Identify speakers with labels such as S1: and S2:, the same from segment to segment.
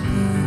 S1: whisper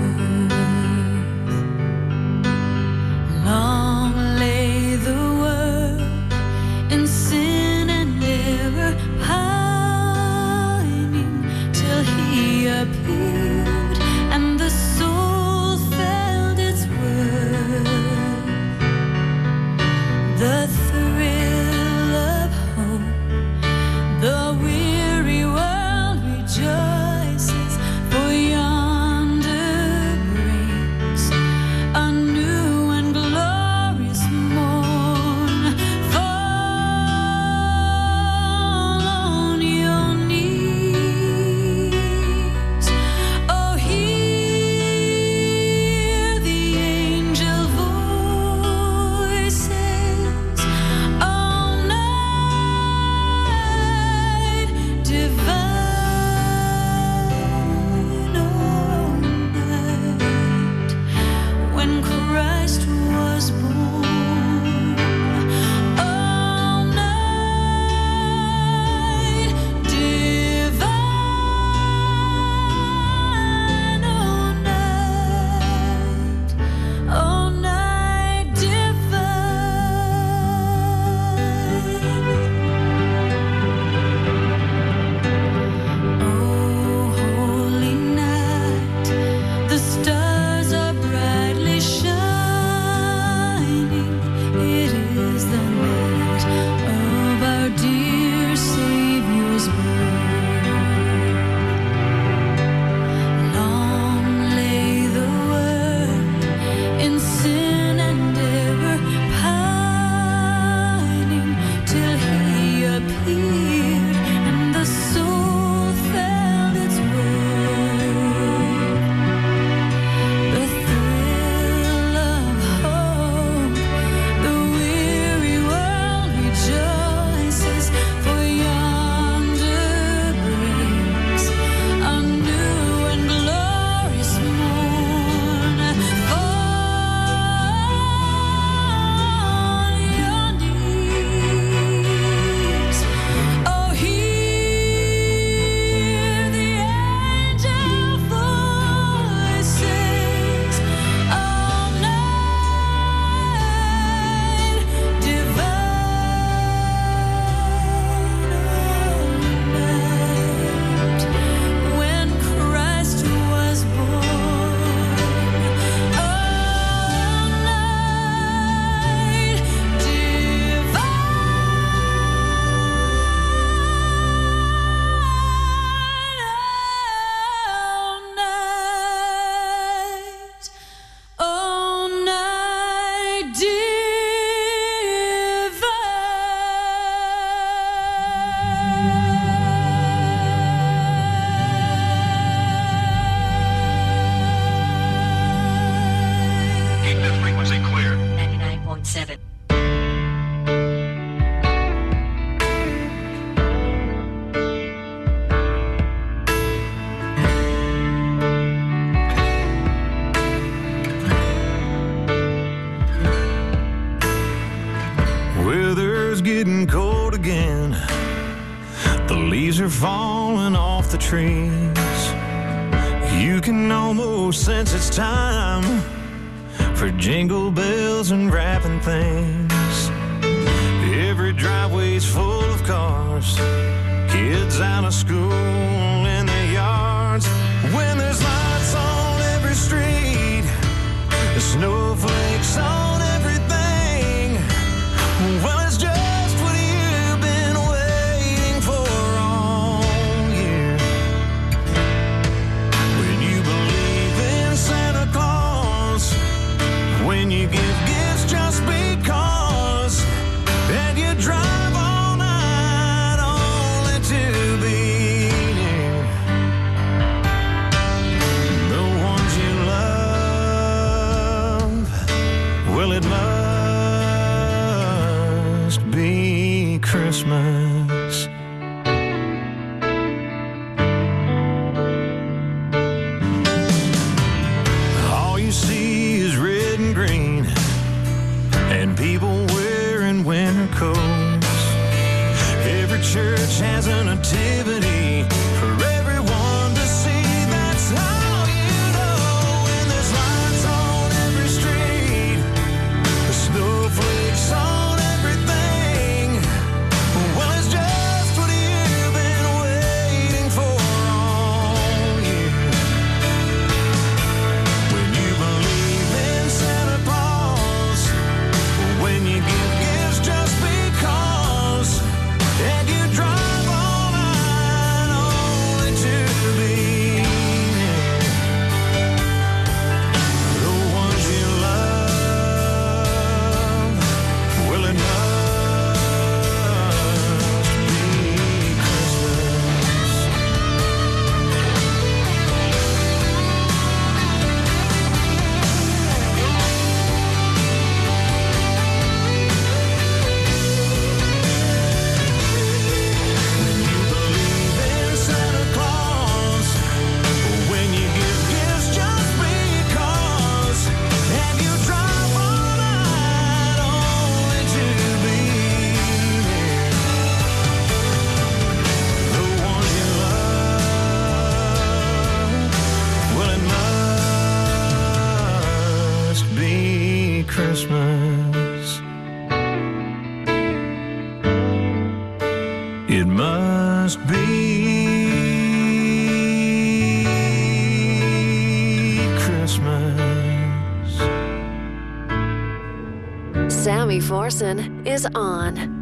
S1: Forson is
S2: on.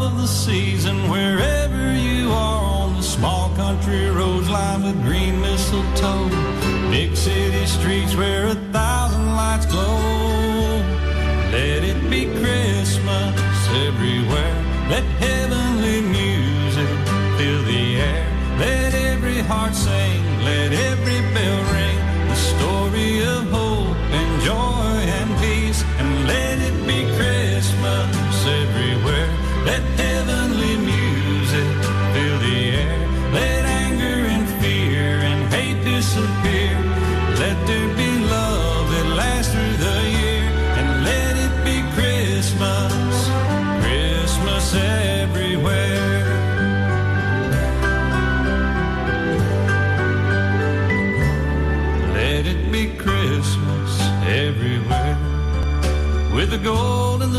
S2: love
S3: of the season wherever you are on the small country roads lined with green mistletoe. Big city streets where a thousand lights glow. Let it be Christmas everywhere. Let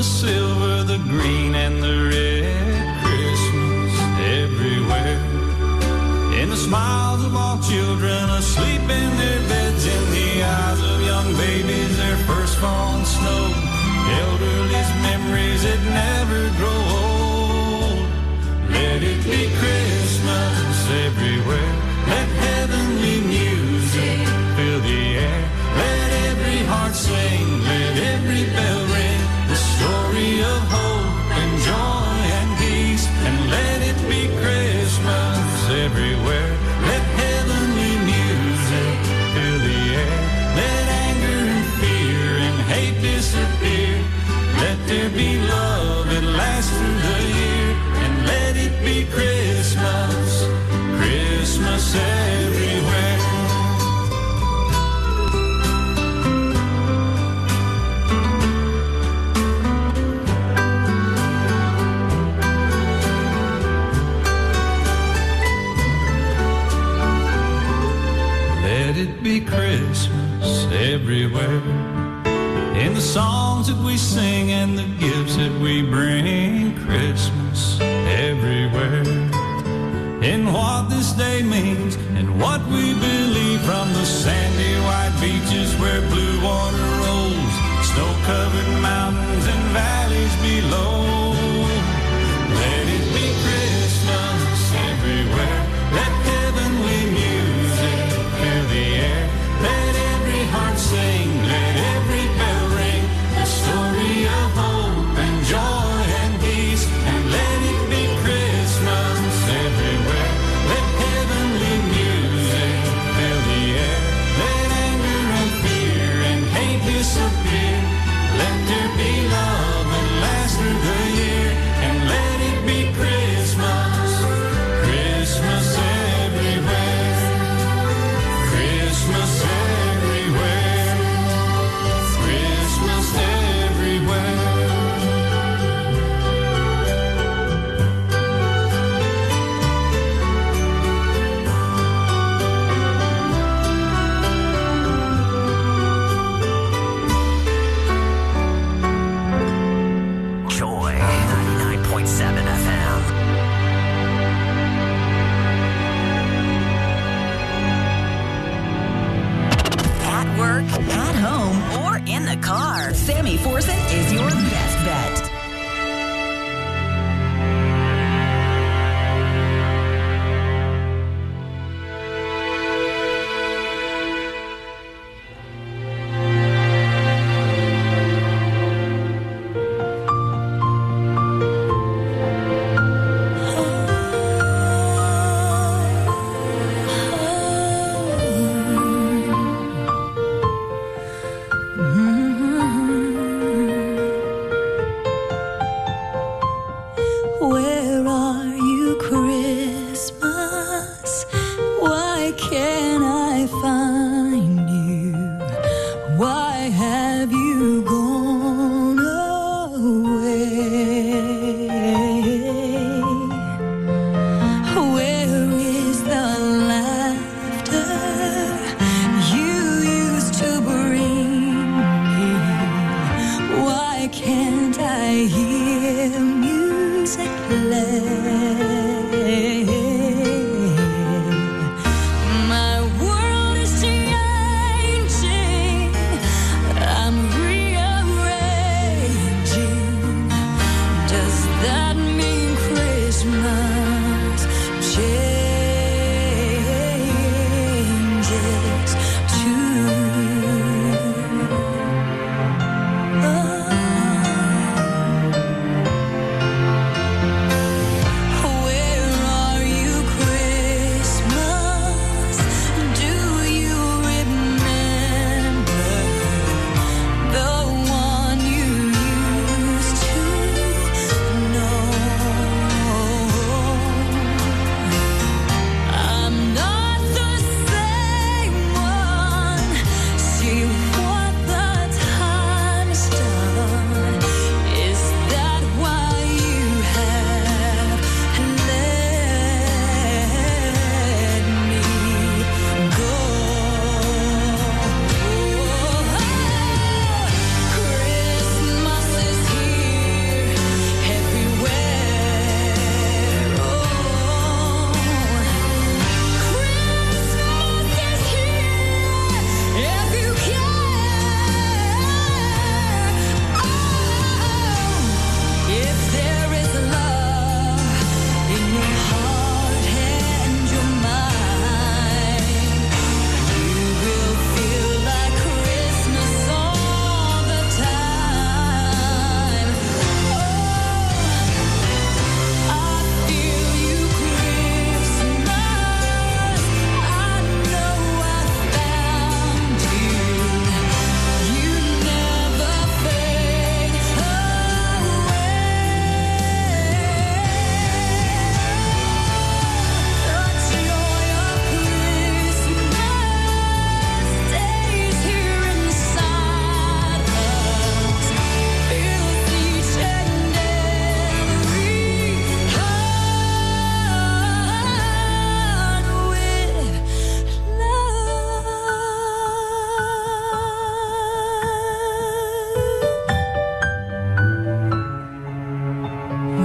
S3: the silver, the green, and the red. Christmas everywhere. In the smiles of all children asleep in their beds, in the eyes of young babies, their first phone everywhere. In the songs that we sing and the gifts that we bring, Christmas everywhere. In what this day means and what we believe. to be
S4: loved. can I find?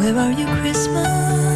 S4: Where are you, Christmas?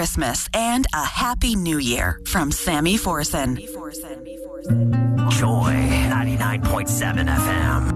S3: Christmas and a
S1: Happy New Year from Sammy Forson.
S5: Joy 99.7 FM.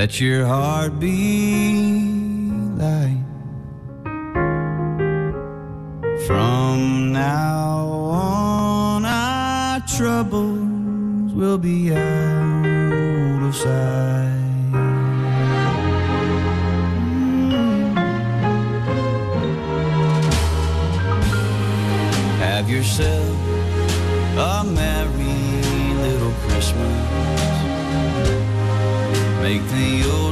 S6: Let your heart be light. From now on, our troubles will be out of sight. Mm. Have yourself Make the Yuletide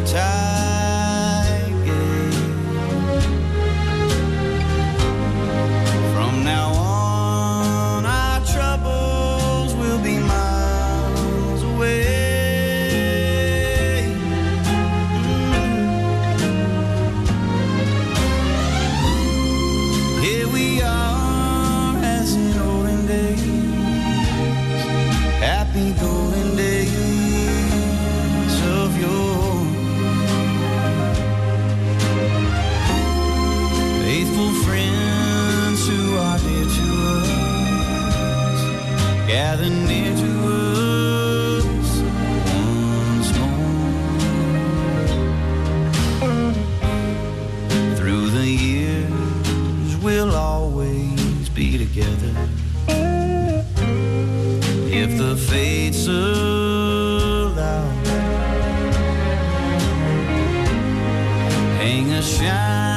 S6: If the fates allow, hang a shining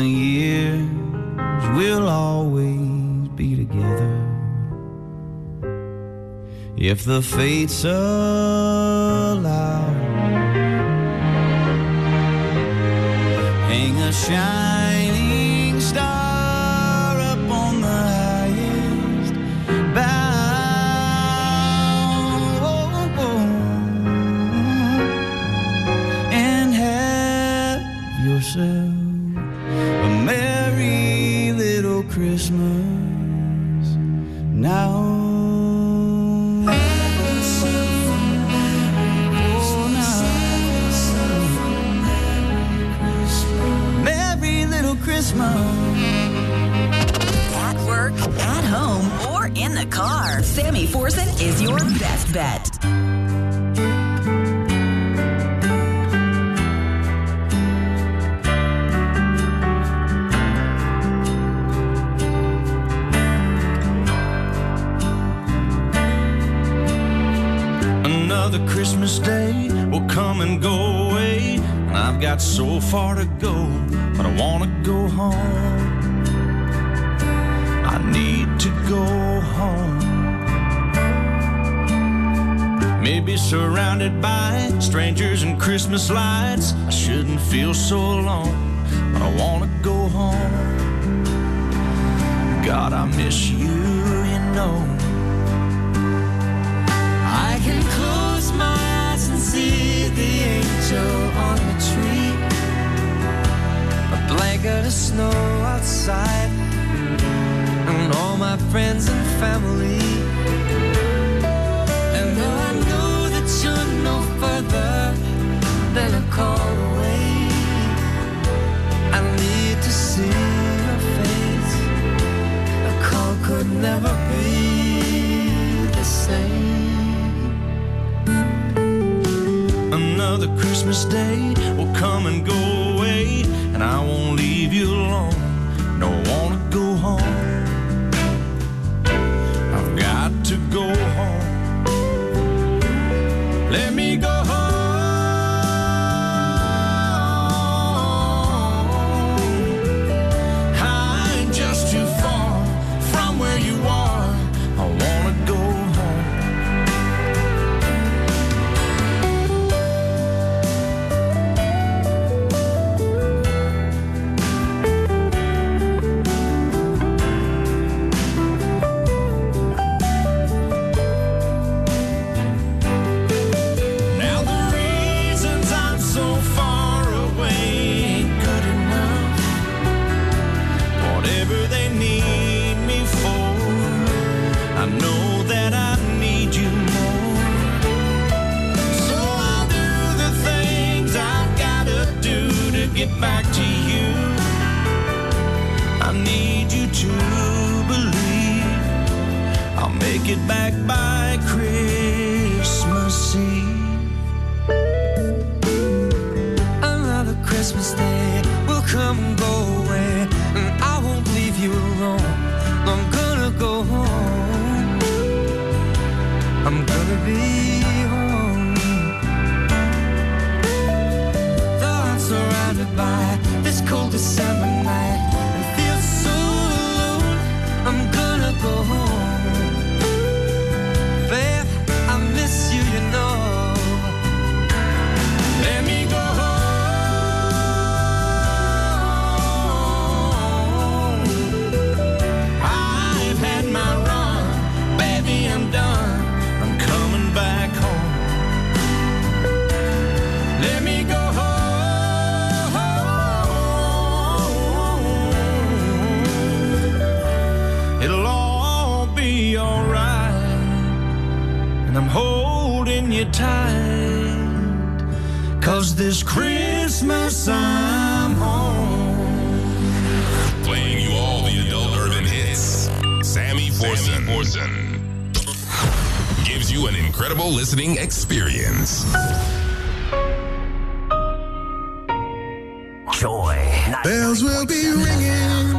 S6: the years, we'll always be together. If the fates allow, hang a shining
S1: Forson is your best bet.
S7: Another Christmas day will come and go away. And I've got so far to go, but I want to go home. Maybe surrounded by strangers and Christmas lights, I shouldn't feel so alone, but I want to go home. God, I miss you, you know.
S8: I can close my eyes and see the angel on the tree. A blanket of snow outside, and all my friends and family. call away. I need to see your face. A call could never be the same.
S7: Another Christmas day will come and go away, and I won't leave you alone. No, I wanna go home. I've got to
S8: go home.
S7: Let me go. you tight. Cause this Christmas I'm home.
S9: Playing you all the adult urban hits. Sammy Forson. Sammy Forson. Gives you an incredible listening experience.
S5: Joy.
S10: Bells will be ringing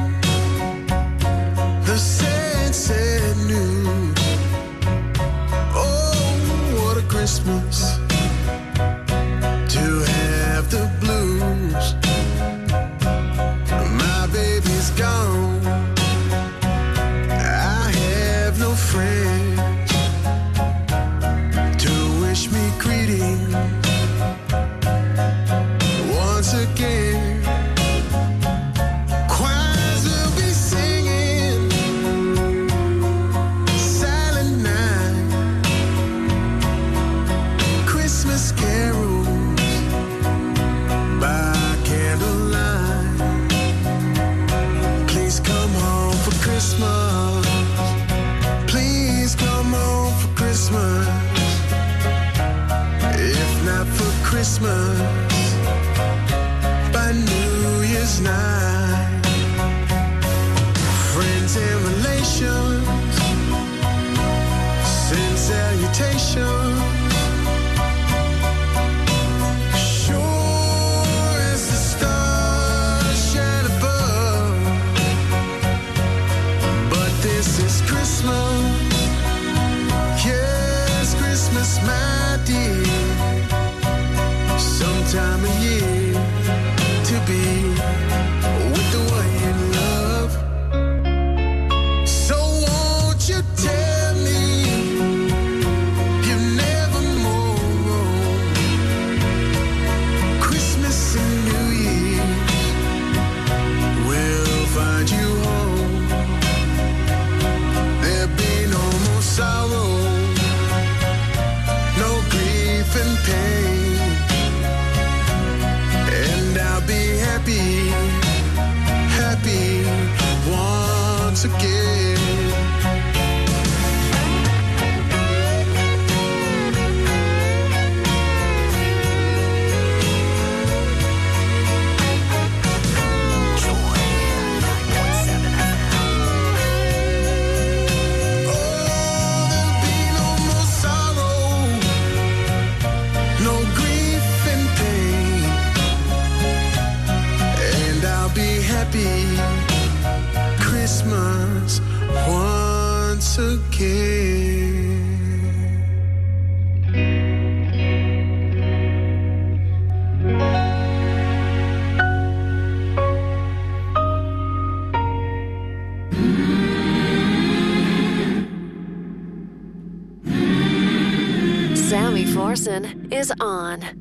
S10: is
S7: on.